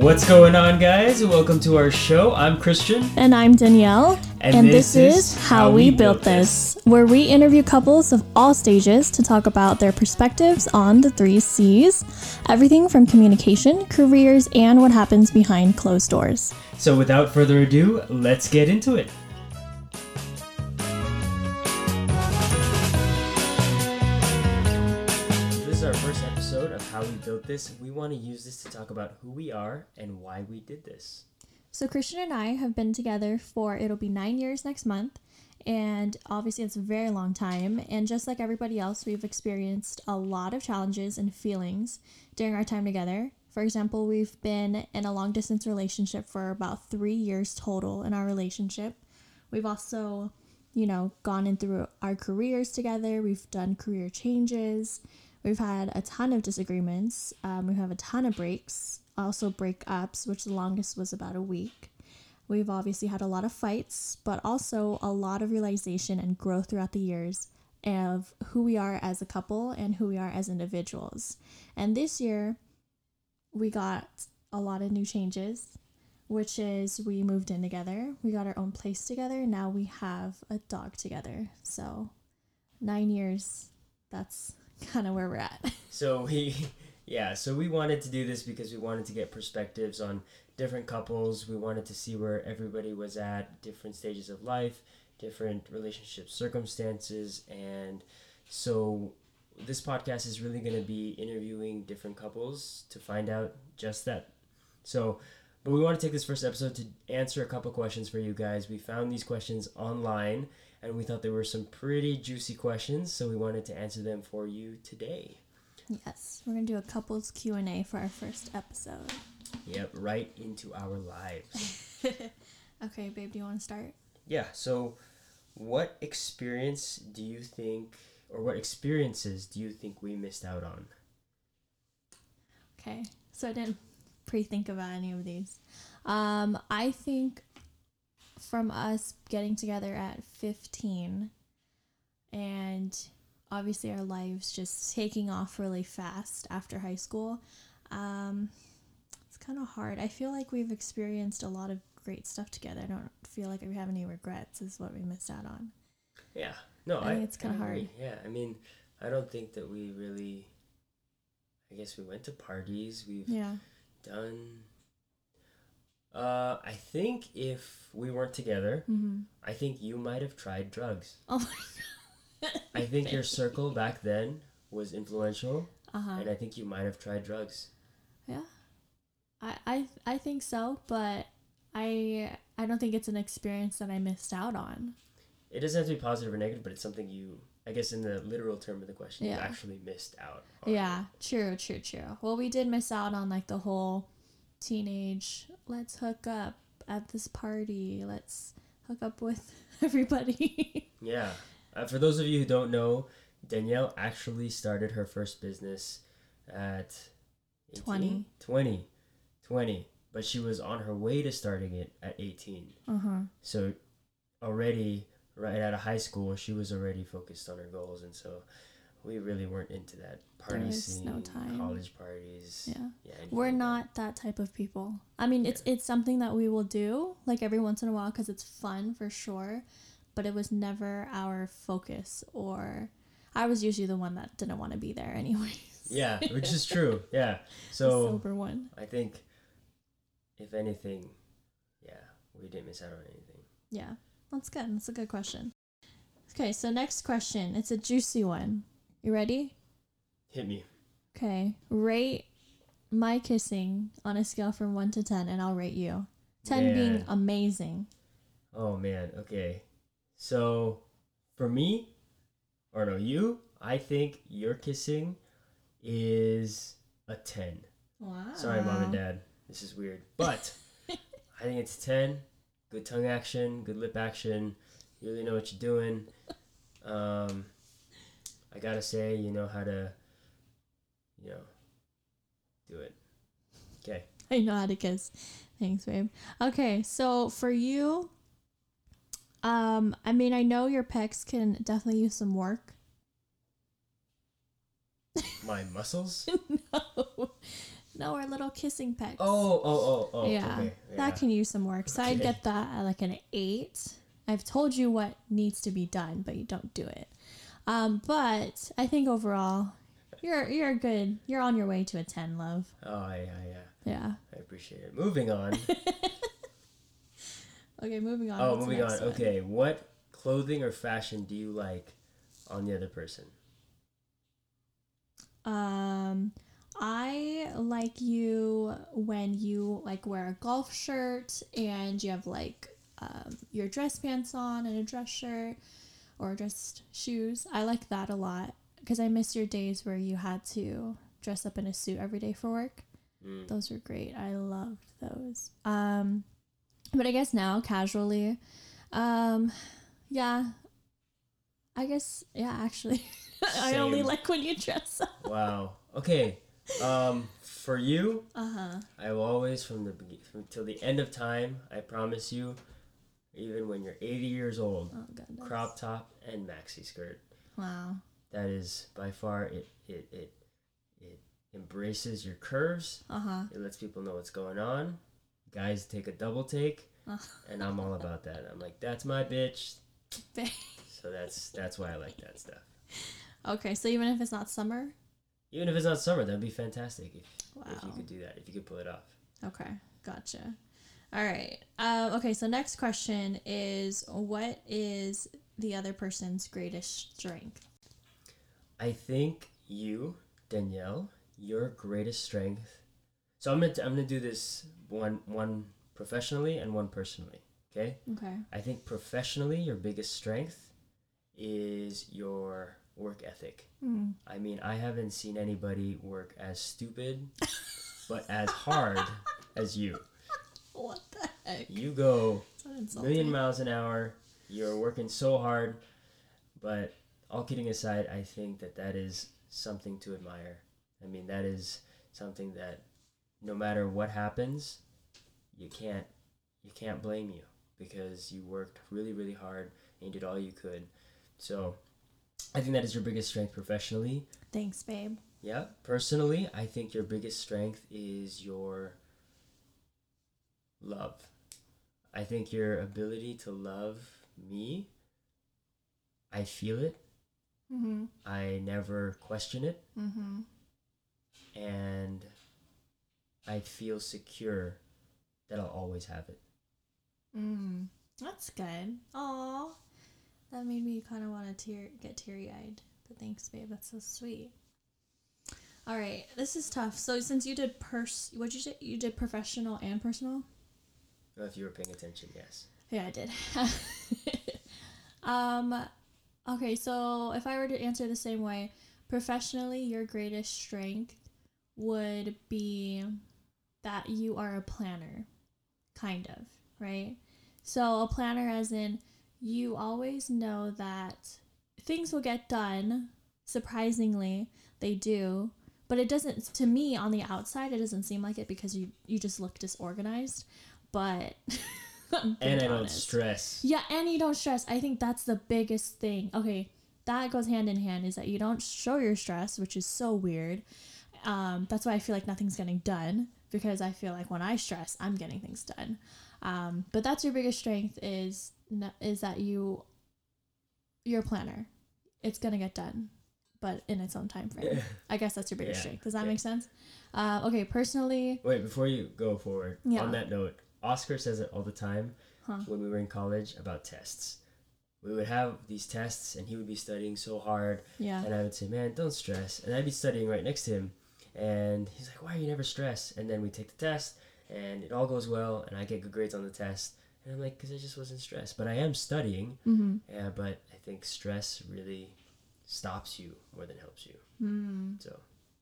What's going on, guys? Welcome to our show. I'm Christian. And I'm Danielle. And this is How We Built This, where we interview couples of all stages to talk about their perspectives on the three C's everything from communication, careers, and what happens behind closed doors. So, without further ado, let's get into it. Built This. We want to use this to talk about who we are and why we did this. So, Christian and I have been together for it'll be nine years next month. And obviously, it's a very long time. And just like everybody else, we've experienced a lot of challenges and feelings during our time together. For example, we've been in a long distance relationship for about three years total in our relationship. We've also, you know, gone in through our careers together. We've done career changes. We've had a ton of disagreements. Um, we have a ton of breaks, also breakups, which the longest was about a week. We've obviously had a lot of fights, but also a lot of realization and growth throughout the years of who we are as a couple and who we are as individuals. And this year, we got a lot of new changes, which is we moved in together, we got our own place together, now we have a dog together. So, nine years, that's kind of where we're at. So, we, yeah, so we wanted to do this because we wanted to get perspectives on different couples. We wanted to see where everybody was at, different stages of life, different relationship circumstances. And so, this podcast is really going to be interviewing different couples to find out just that. So, but we want to take this first episode to answer a couple questions for you guys. We found these questions online and we thought there were some pretty juicy questions, so we wanted to answer them for you today. Yes, we're gonna do a couples Q and A for our first episode. Yep, right into our lives. okay, babe, do you want to start? Yeah, so what experience do you think, or what experiences do you think we missed out on? Okay, so I didn't pre-think about any of these. Um, I think from us getting together at 15 and obviously our lives just taking off really fast after high school um, it's kind of hard i feel like we've experienced a lot of great stuff together i don't feel like we have any regrets is what we missed out on Yeah, no, I I, think it's kinda hard. Yeah, I mean, I don't think that we really. I guess we went to parties. We've yeah done. Uh, I think if we weren't together, mm-hmm. I think you might have tried drugs. oh my god I think your circle back then was influential, uh-huh and I think you might have tried drugs. Yeah. I, I I think so, but I I don't think it's an experience that I missed out on. It doesn't have to be positive or negative, but it's something you, I guess, in the literal term of the question, you actually missed out. on. Yeah, true, true, true. Well, we did miss out on like the whole teenage let's hook up at this party. Let's hook up with everybody. Yeah. Uh, for those of you who don't know, Danielle actually started her first business at 18? 20. 20. 20. But she was on her way to starting it at 18. uh-huh. So already, right out of high school, she was already focused on her goals. And so we really weren't into that party was scene, no time. college parties. Yeah. Yeah, We're like not that type of people. I mean, it's it's something that we will do like every once in a while cuz it's fun for sure, but it was never our focus or I was usually the one that didn't want to be there anyways. Yeah, which is true. Yeah. The So sober one. I think, if anything, yeah, we didn't miss out on anything. Yeah, that's good. That's a good question. Okay, so next question. It's a juicy one. You ready? Hit me. Okay. Rate my kissing on a scale from 1 to 10, and I'll rate you. 10 being amazing. Oh man, okay. So for me, or no, you, I think your kissing is a 10. Wow. Sorry, mom and dad. This is weird. But I think it's 10. Good tongue action, good lip action. You really know what you're doing. Um, I gotta say, you know how to, you know, do it. Okay. I know how to kiss. Thanks, babe. Okay, so for you, um, I mean, I know your pecs can definitely use some work. My muscles? no, No, our little kissing pecs. Oh, oh, oh, oh. yeah, okay, that can use some work. So I'd get that at like an eight. I've told you what needs to be done, but you don't do it. Um, but I think overall, you're you're good. You're on your way to a ten, love. Oh, yeah, yeah. Yeah. I appreciate it. Moving on. Okay, moving on. oh, What's moving on. one? Okay, what clothing or fashion do you like on the other person? Um, I like you when you like wear a golf shirt and you have like um, your dress pants on and a dress shirt or just shoes. I like that a lot because I miss your days where you had to dress up in a suit every day for work. Mm. Those were great. I loved those. Um, but I guess now casually, um, yeah. I guess yeah. Actually, I only like when you dress up. Wow. Okay. Um, for you, Uh huh. I will always, from the begin- from till the end of time, I promise you, even when you're 80 years old, Oh goodness. crop top and maxi skirt. Wow. That is by far it. It it it embraces your curves. Uh huh. It lets people know what's going on. Guys take a double take, uh-huh. and I'm all about that. I'm like, that's my bitch. So that's that's why I like that stuff. okay, so even if it's not summer. Even if it's not summer, that'd be fantastic if, Wow. if you could do that. If you could pull it off. Okay, gotcha. All right. Um, okay, so next question is what is the other person's greatest strength? I think you, Danielle, your greatest strength. So I'm gonna I'm gonna do this one one professionally and one personally. Okay. Okay. I think professionally, your biggest strength is your work ethic. Hmm. I mean, I haven't seen anybody work as stupid, but as hard as you. What the heck? You go million miles an hour. You're working so hard, but all kidding aside, I think that that is something to admire. I mean, that is something that no matter what happens, you can't you can't blame you because you worked really really hard and you did all you could. So, I think that is your biggest strength professionally. Thanks, babe. Yeah, personally, I think your biggest strength is your love. I think your ability to love me, I feel it. Mm-hmm. I never question it. Mm-hmm. And I feel secure that I'll always have it. Mm. That's good. Aw. That made me kind of want to tear get teary eyed. But thanks, babe. That's so sweet. All right, this is tough. So since you did pers, what you did? You did professional and personal. Well, If you were paying attention, yes. Yeah, I did. um, okay, so if I were to answer the same way, professionally, your greatest strength would be that you are a planner, kind of, right? So, a planner, as in, you always know that things will get done. Surprisingly, they do. But it doesn't, to me, on the outside, it doesn't seem like it because you, you just look disorganized. But, And I don't stress. Yeah, and you don't stress. I think that's the biggest thing. Okay, that goes hand in hand is that you don't show your stress, which is so weird. Um, that's why I feel like nothing's getting done because I feel like when I stress, I'm getting things done. Um, but that's your biggest strength is is that you you're a planner. It's gonna get done, but in its own time frame. I guess that's your biggest Yeah, strength. Does that yeah. make sense? Uh, okay, personally, Wait, before you go forward, Yeah. on that note, Oscar says it all the time Huh. when we were in college about tests. We would have these tests, and he would be studying so hard, yeah. and I would say, "Man, don't stress," and I'd be studying right next to him, and he's like, "Why are you never stressed?" And then we take the test, and it all goes well, and I get good grades on the test, and I'm like, "Cause I just wasn't stressed." But I am studying, Mm-hmm. yeah. But I think stress really stops you more than helps you. Mm. So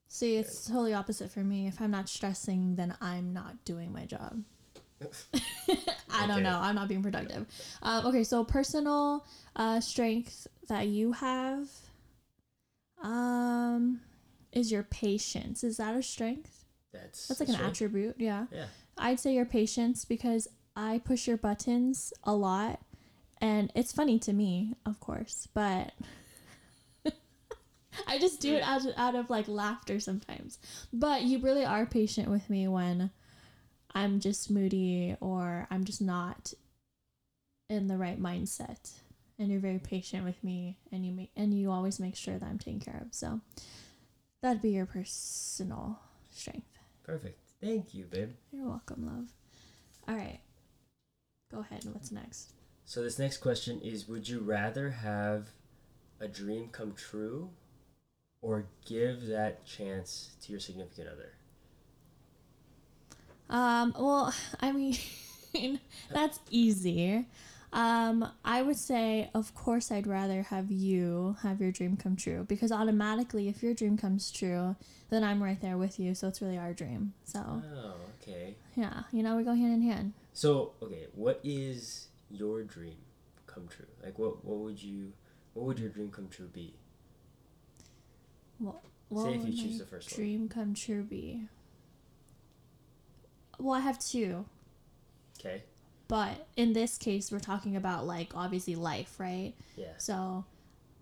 See, it's totally opposite for me. If I'm not stressing, then I'm not doing my job. I don't know. I'm not being productive. Um, okay, so personal uh, strength that you have um, is your patience. Is that a strength? that's That's like an strength. attribute. Yeah. Yeah. I'd say your patience because I push your buttons a lot. And it's funny to me, of course, but I just do it out of, out of like laughter sometimes. But you really are patient with me when I'm just moody or I'm just not in the right mindset. And you're very patient with me and you make and you always make sure that I'm taken care of. So that'd be your personal strength. Perfect. Thank you, babe. You're welcome, love. All right. Go ahead. What's next? So this next question is would you rather have a dream come true or give that chance to your significant other? Um, well, I mean, that's easy. Um, I would say, of course, I'd rather have you have your dream come true because automatically, if your dream comes true, then I'm right there with you. So it's really our dream. So, Oh, okay. yeah, you know, we go hand in hand. So, okay, what is your dream come true? Like what what would you what would your dream come true be? What, what Say if you choose the first one. dream come true be? Well, I have two. Okay? But in this case, we're talking about like obviously life, right? Yeah. So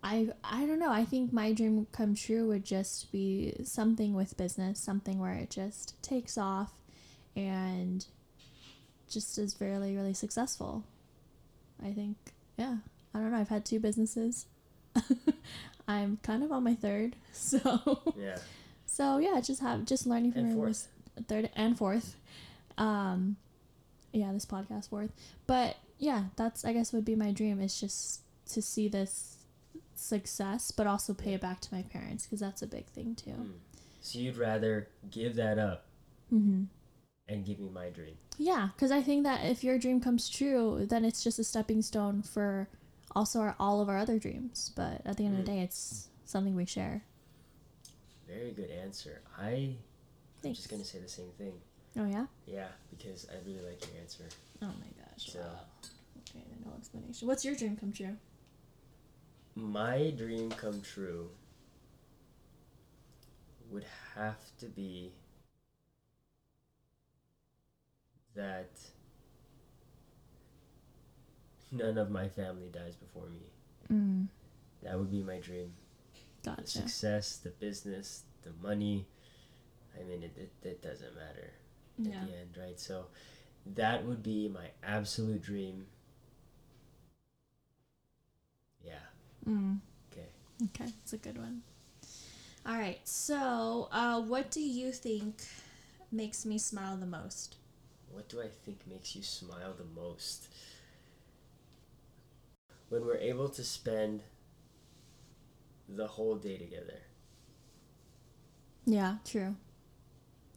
I I don't know. I think my dream come true would just be something with business, something where it just takes off and just is really really successful. I think yeah. I don't know. I've had two businesses. I'm kind of on my third. So Yeah. so yeah, just have just learning from And your fourth. Third and fourth. Um yeah, this podcast fourth. But yeah, that's I guess would be my dream is just to see this success but also pay it back to my parents because that's a big thing too. Mm. So you'd rather give that up mm-hmm. and give me my dream. Yeah, cuz I think that if your dream comes true, then it's just a stepping stone for also our, all of our other dreams. But at the end of the Mm. day, it's something we share. Very good answer. I I'm just gonna say the same thing. Oh yeah? Yeah, because I really like your answer. Oh my gosh. So- wow. Okay, then no explanation. What's your dream come true? My dream come true would have to be that none of my family dies before me. Mm, That would be my dream. The gotcha. success, the business, the money. I mean, it, it, it doesn't matter at the end, right? So that would be my absolute dream. Yeah. Mm, Okay. okay, it's a good one. All right, so uh, what do you think makes me smile the most? What do I think makes you smile the most? When we're able to spend the whole day together. Yeah, true.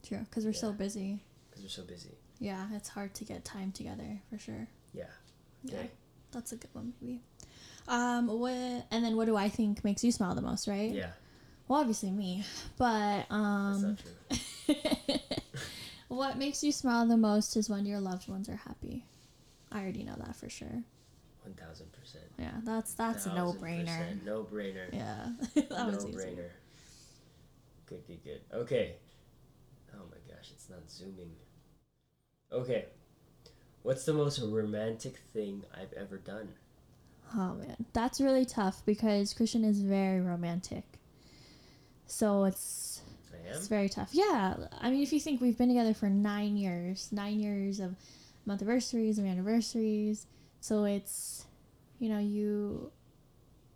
True, because we're so busy. Because we're so busy. Yeah, it's hard to get time together for sure. Yeah. Yeah, Okay. that's a good one, maybe. Um, what and then what do I think makes you smile the most, right? Yeah. Well, obviously me, but That's um, not true. what makes you smile the most is when your loved ones are happy. I already know that for sure. 1000%. Yeah, that's that's a no brainer. No brainer. Yeah, that no was easy. brainer. Good, good, good. Okay. My gosh, it's not zooming. Okay. What's the most romantic thing I've ever done? Oh man, that's really tough because Christian is very romantic. So it's it's very tough. Yeah, I mean, if you think we've been together for nine years, nine years of month anniversaries and anniversaries, so it's you know you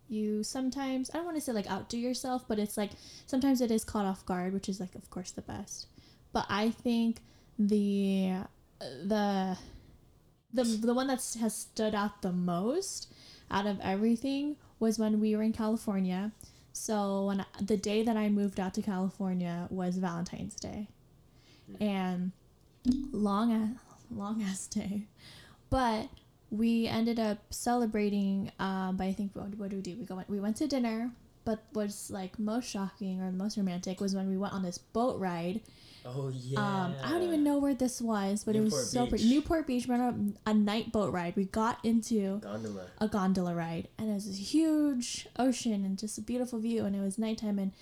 you sometimes I don't want to say like outdo yourself, but it's like sometimes it is caught off guard, which is like of course the best. But I think the the the the one that has stood out the most out of everything was when we were in California. So when I, the day that I moved out to California was Valentine's Day, and long ass long ass day, but we ended up celebrating um, by I think what, what did we do? We go we went to dinner, but what's like most shocking or the most romantic was when we went on this boat ride. Oh, yeah. Um, I don't even know where this was, but it was so pretty. Newport Beach. We went on a night boat ride. We got into Gondola. a gondola ride and it was a huge ocean and just a beautiful view and it was nighttime and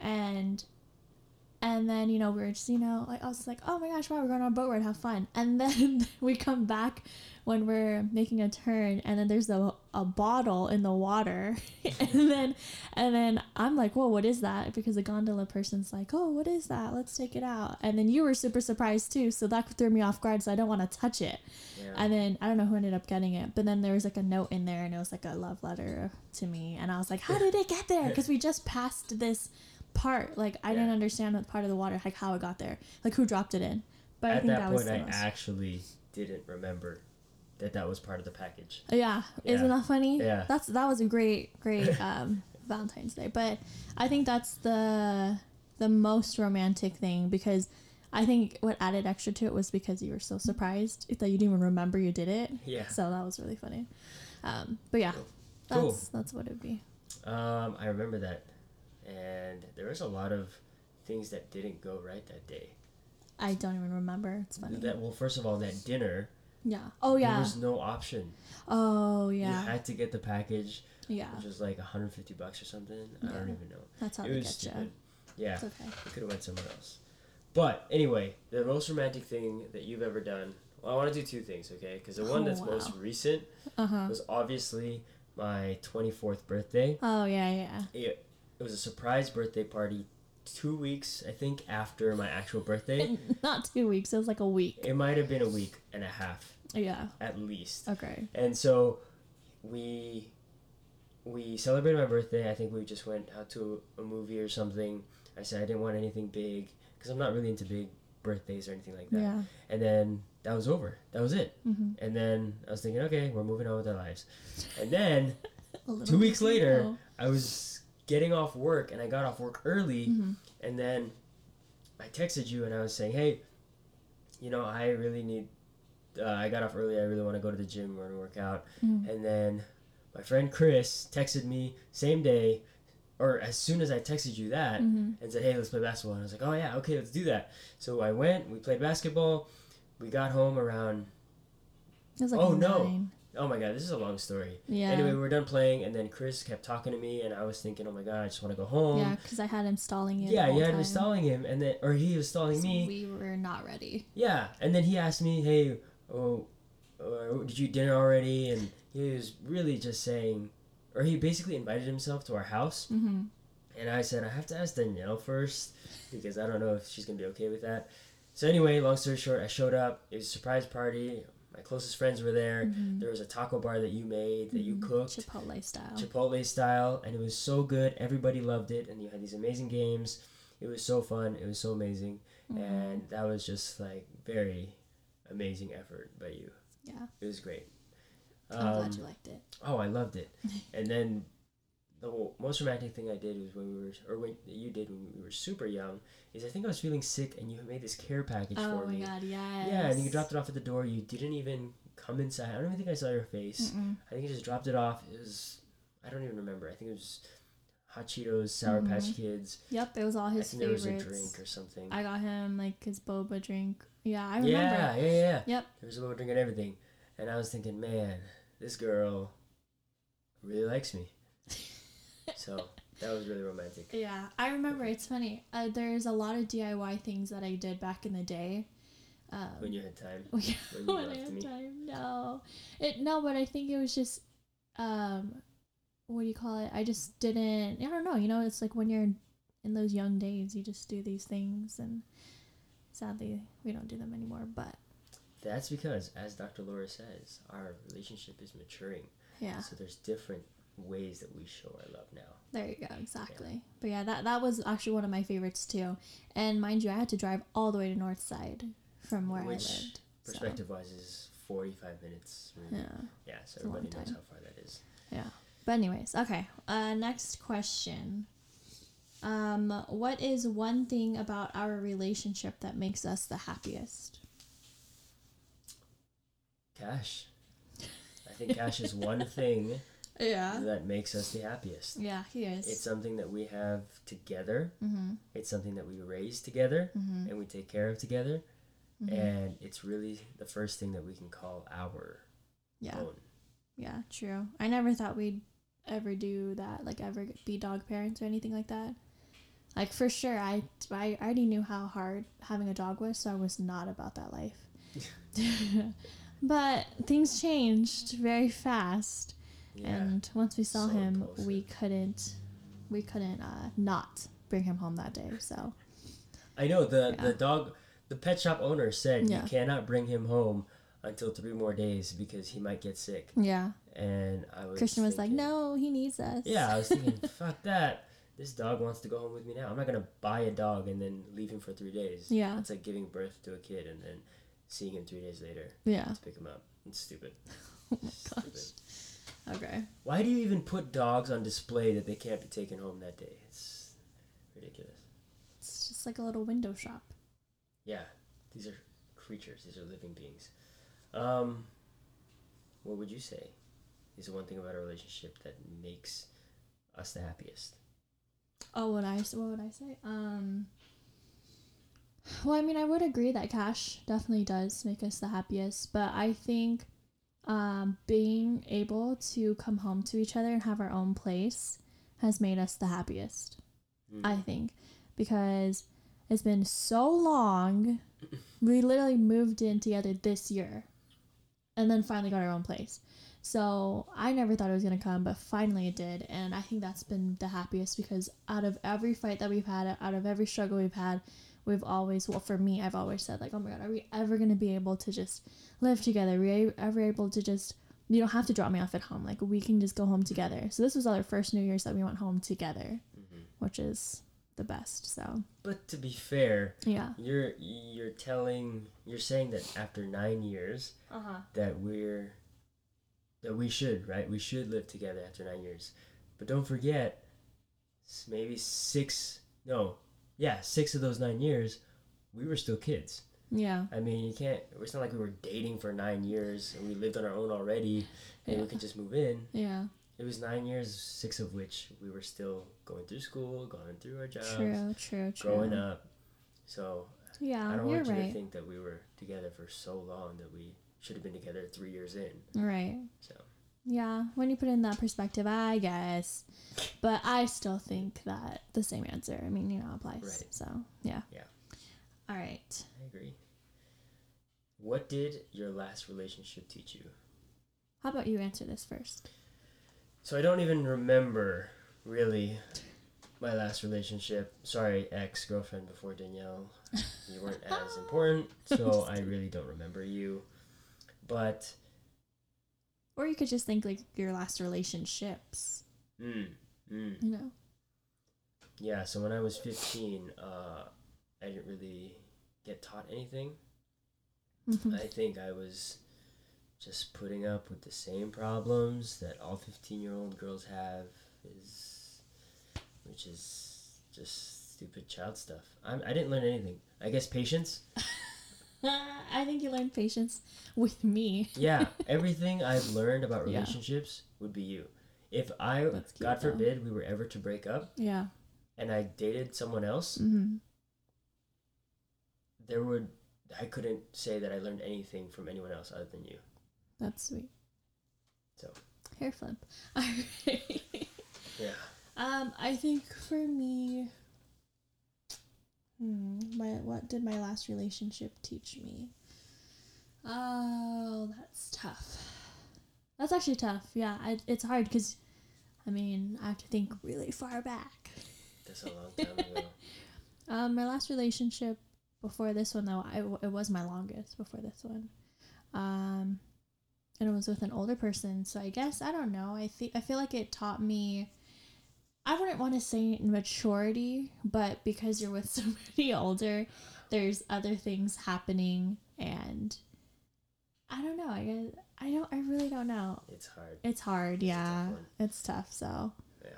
and and then you know we were just you know like I was like oh my gosh wow we're going on a boat ride have fun. And then we come back when we're making a turn and then there's the a bottle in the water. And then and then i'm like whoa what is that? Because the gondola person's like oh what is that? Let's take it out. And then you were super surprised too so that threw me off guard so i don't want to touch it. Yeah. and then I don't know who ended up getting it, but then there was like a note in there, and it was like a love letter to me, and I was like, "How did it get there?" Because we just passed this part. Like I didn't understand that part of the water, like how it got there, like who dropped it in. But I think that that, point, the I most. actually didn't remember that that was part of the package. yeah, isn't that funny? Yeah. that's that was a great, great um, Valentine's Day. But I think that's the the most romantic thing because. I think what added extra to it was because you were so surprised that you didn't even remember you did it. Yeah. So that was really funny. Um, but yeah, Cool. that's that's what it'd be. Um, I remember that, and there was a lot of things that didn't go right that day. I don't even remember. It's funny. That well, first of all, that dinner, yeah. Oh yeah. there was no option. Oh yeah. You had to get the package, Yeah. which was like 150 bucks or something. I don't even know. That's how it they was get you. Yeah, It's okay. we could have went somewhere else. But anyway, the most romantic thing that you've ever done. Well, I want to do two things, okay? Because the one Oh, that's most recent Uh huh. was obviously my 24th birthday. Oh yeah yeah. It, it was a surprise birthday party two weeks, I think, after my actual birthday. Not two weeks. It was like a week. it might have been a week and a half Yeah. at least. Okay. And so we we celebrated my birthday. I think we just went out to a movie or something. I said I didn't want anything big because I'm not really into big birthdays or anything like that. Yeah. And then that was over. That was it. hmm And then I was thinking, okay, we're moving on with our lives. And then Two weeks later. I was getting off work and I got off work early Mhm. and then I texted you and I was saying, "Hey, you know, I really need uh, I got off early. I really want to go to the gym or work out." Mhm. And then my friend Chris texted me same day or as soon as I texted you that Mhm. and said, "Hey, let's play basketball." And I was like, "Oh yeah, okay, let's do that." So I went, we played basketball. We got home around It was like Oh, no. Oh my god, this is a long story. Yeah. Anyway, we were done playing, and then Chris kept talking to me, and I was thinking, oh my god, I just want to go home. Yeah, because I had him stalling you. Yeah, you had me stalling him, and then or he was stalling So me. We were not ready. Yeah, and then he asked me, hey, oh, uh, did you eat dinner already? And he was really just saying, or he basically invited himself to our house, Mm-hmm. and I said I have to ask Danielle first because I don't know if she's gonna be okay with that. So anyway, long story short, I showed up. It was a surprise party. My closest friends were there. Mhm. There was a taco bar that you made that you Mhm. cooked. Chipotle style. Chipotle style, and it was so good. Everybody loved it, and you had these amazing games. It was so fun. It was so amazing, Mhm. and that was just like very amazing effort by you. yeah, It was great. I'm glad Um, you liked it. oh, I loved it. and then the whole- most romantic thing I did was when we were, or when you did when we were super young, is I think I was feeling sick, and you made this care package Oh for me. Oh my god, yes. Yeah, and you dropped it off at the door. You didn't even come inside. I don't even think I saw your face. Mm-mm. I think I just dropped it off. It was I don't even remember. I think it was hot Cheetos, Sour Mhm. Patch Kids. Yep, it was all I his think there was a drink or something. I got him like his boba drink. Yeah, I remember. yeah, yeah, yeah. Yep. There was a little drink and everything, and I was thinking, man, this girl really likes me. So that was really romantic. Yeah, I remember. It's funny. Uh, there's a lot of DIY things that I did back in the day. Um, When you had time. when you I had me. time, no, it no, but I think it was just, um, what do you call it? I just didn't. I don't know. You know, it's like when you're in those young days, you just do these things, and sadly, we don't do them anymore. But That's because, as Dr. Laura says, our relationship is maturing. yeah, So there's different ways that we show our love now. there you go, exactly. But yeah, that that was actually one of my favorites too. And mind you, I had to drive all the way to North Side from where Which I lived. so, Perspective wise is 45 minutes. really. yeah. Yeah, so It's everybody knows how far that is. Yeah. But anyways, okay. Uh, next question. Um, what is one thing about our relationship that makes us the happiest? Cash. I think cash is one thing Yeah. that makes us the happiest. Yeah, he is. It's something that we have together. mm-hmm. It's something that we raise together Mm-hmm. and we take care of together. Mhm. And it's really the first thing that we can call our Yeah. own. Yeah, true. I never thought we'd ever do that, like ever be dog parents or anything like that. Like for sure, I I already knew how hard having a dog was, so I was not about that life. but things changed very fast, Yeah. And once we saw So him, impulsive. we couldn't we couldn't uh, not bring him home that day. So I know the Yeah. the dog, the pet shop owner said Yeah. you cannot bring him home until three more days because he might get sick. yeah, And I was Christian was like, "No, he needs us." Yeah, I was thinking, fuck that. This dog wants to go home with me now. I'm not gonna buy a dog and then leave him for three days. Yeah. it's like giving birth to a kid and then seeing him three days later Yeah. to pick him up. It's stupid. Oh my Stupid. Okay. Why do you even put dogs on display that they can't be taken home that day? It's ridiculous. It's just like a little window shop. Yeah, these are creatures. These are living beings. Um, what would you say is the one thing about a relationship that makes us the happiest? Oh, what I what would I say? Um. Well, I mean, I would agree that cash definitely does make us the happiest, but I think um, being able to come home to each other and have our own place has made us the happiest. Mm. I think because it's been so long. We literally moved in together this year and then finally got our own place. So I never thought it was going to come, but finally it did. And I think that's been the happiest because out of every fight that we've had, out of every struggle we've had, we've always, well, for me, I've always said, like, oh my God, are we ever going to be able to just live together? Are we ever able to just, you don't have to drop me off at home. Like, we can just go home together. So this was our first New Year's that we went home together, Mhm. which is the best. So, But to be fair, yeah. you're you're telling you're saying that after nine years Uh huh. that we're that we should right we should live together after nine years but don't forget maybe six no yeah six of those nine years we were still kids Yeah. i mean you can't it's not like we were dating for nine years and we lived on our own already and Yeah. we could just move in Yeah. it was nine years six of which we were still going through school going through our jobs True, true, true. growing up so Yeah, I don't want you to think that we were together for so long that we should have been together three years in. Right. So Yeah, when you put it in that perspective, I guess. But I still think that the same answer, I mean, you know, applies. Right. So, yeah. Yeah. All right. I agree. What did your last relationship teach you? How about you answer this first? So I don't even remember really my last relationship. Sorry, ex girlfriend before Danielle. You weren't as important, so I really don't remember you. But Or you could just think like your last relationships, mm, mm, you know? yeah. So when I was fifteen, uh, I didn't really get taught anything. Mhm. I think I was just putting up with the same problems that all 15 year old girls have is which is just stupid child stuff. I'm, I didn't learn anything. I guess patience. I think you learned patience with me. Yeah, everything I've learned about Yeah. relationships would be you. If I, cute, God though. forbid, we were ever to break up Yeah. and I dated someone else, hmm there would I couldn't say that I learned anything from anyone else other than you. That's sweet. So. Hair flip. Yeah. Um, I think for me, hmm, my what did my last relationship teach me? Oh, that's tough. That's actually tough. Yeah, I, it's hard because, I mean, I have to think really far back. That's a long time ago. Um, my last relationship before this one, though, I, it was my longest before this one. Um, and it was with an older person. So I guess I don't know. I think I feel like it taught me. I wouldn't want to say maturity, but because you're with somebody older, there's other things happening, and I don't know. I guess I don't. I really don't know. It's hard. It's hard. It's a tough yeah, it's tough. So Yeah.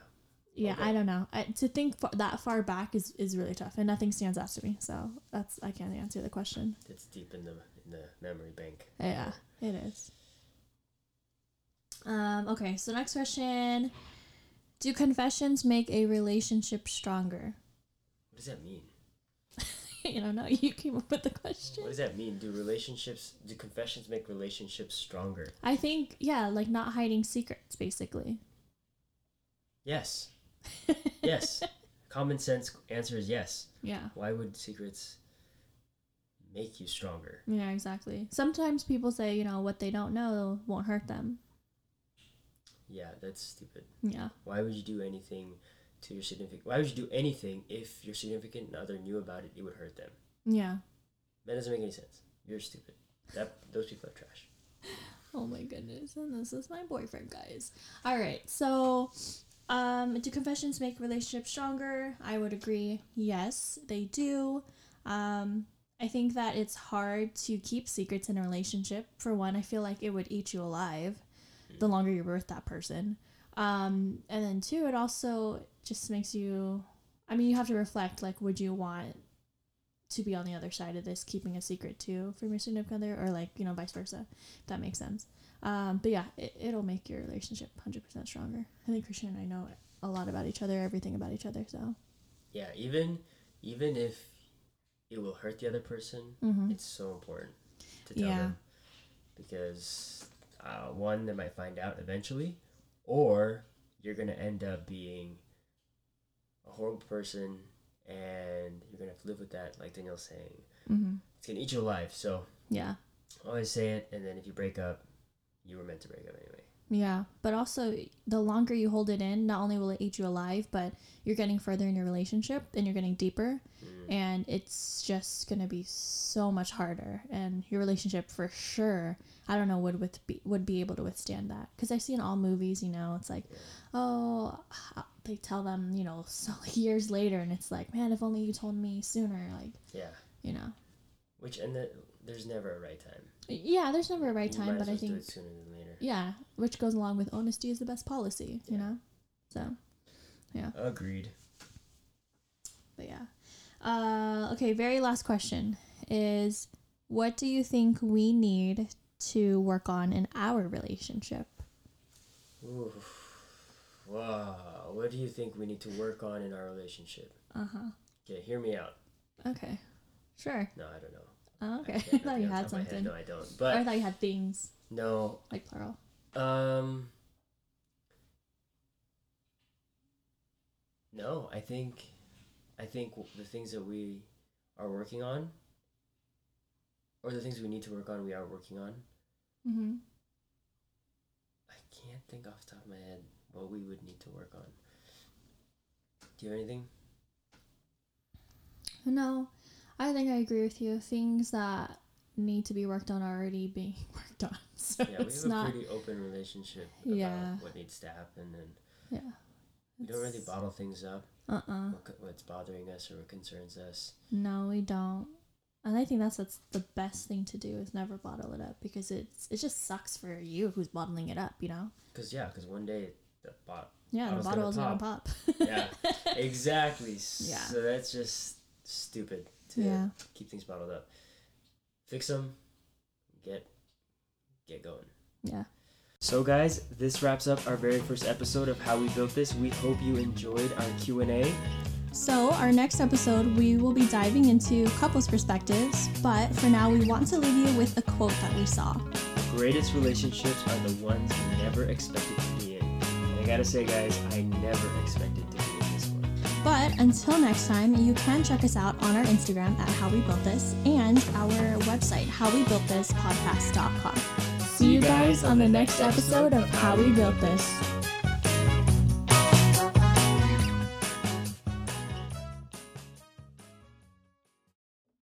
yeah, Okay. I don't know. I, to think fa- that far back is, is really tough, and nothing stands out to me. So that's I can't answer the question. It's deep in the in the memory bank. Yeah, it is. Um. Okay. So next question: Do confessions make a relationship stronger? What does that mean? you don't know. You came up with the question. What does that mean? Do relationships, do confessions make relationships stronger? I think yeah, like not hiding secrets, basically. Yes. Yes. Common sense answer is yes. Yeah. Why would secrets make you stronger? Yeah. Exactly. Sometimes people say you know what they don't know won't hurt them. Yeah, that's stupid. Yeah. Why would you do anything to your significant? Why would you do anything if your significant other knew about it? It would hurt them. Yeah. That doesn't make any sense. You're stupid. That those people are trash. Oh my goodness. And this is my boyfriend, guys. All right. So, um, do confessions make relationships stronger? I would agree. Yes, they do. Um, I think that it's hard to keep secrets in a relationship. For one, I feel like it would eat you alive the longer you're with that person. Um, and then two, it also just makes you. I mean, you have to reflect. Like, would you want to be on the other side of this, keeping a secret too from your significant other, or like you know, vice versa? If that makes sense. Um, but yeah, it, it'll make your relationship hundred percent stronger. I think Christian and I know a lot about each other, everything about each other. So. Yeah, even even if it will hurt the other person, Mm-hmm. it's so important to tell Yeah. them because uh, one they might find out eventually, or you're gonna end up being a horrible person and you're gonna have to live with that. Like Danielle's saying, Mm-hmm. it's gonna eat your life. So Yeah. always say it, and then if you break up, you were meant to break up anyway. Yeah, but also the longer you hold it in, not only will it eat you alive, but you're getting further in your relationship and you're getting deeper, Mm. and it's just gonna be so much harder. And your relationship, for sure, I don't know would with be, would be able to withstand that because I see in all movies, you know, it's like, oh, they tell them, you know, so years later, and it's like, man, if only you told me sooner, like, Yeah, you know, which and the, there's never a right time. yeah, there's never a right You time, but I think it sooner than later. yeah, which goes along with honesty is the best policy, you Yeah. know, so. Yeah. Agreed. But yeah. Uh, okay, very last question is what do you think we need to work on in our relationship? Oof. Wow. What do you think we need to work on in our relationship? Uh huh. Okay, hear me out. Okay. Sure. No, I don't know. Oh, okay. I can't- thought you had off the top of my head. something. No, I don't. Or I thought you had things, no. like plural. Um. No, I think, I think the things that we are working on, or the things we need to work on, we are working on. Mm-hmm. I can't think off the top of my head what we would need to work on. Do you have anything? No, I think I agree with you. Things that need to be worked on are already being worked on. So Yeah, we it's have a not. pretty open relationship about Yeah. what needs to happen, and Yeah. we don't really bottle things up. Uh uh What, co- what's bothering us or what concerns us. No, we don't. And I think that's what's the best thing to do is never bottle it up because it's it just sucks for you who's bottling it up, you know? Cause yeah, cause one day the bot. Yeah, the Bottle's bottle gonna is gonna pop. Yeah, exactly. Yeah. So that's just stupid to Yeah. keep things bottled up. Fix them. Get get going. yeah. So guys, this wraps up our very first episode of How We Built This. We hope you enjoyed our Q&A. So, our next episode, we will be diving into couples' perspectives, but for now, we want to leave you with a quote that we saw. The greatest relationships are the ones you never expected to be in. And I gotta say guys, I never expected But until next time, you can check us out on our Instagram at How We Built This and our website, howwebuilthispodcast.com. See you guys on the next episode of How We Built This.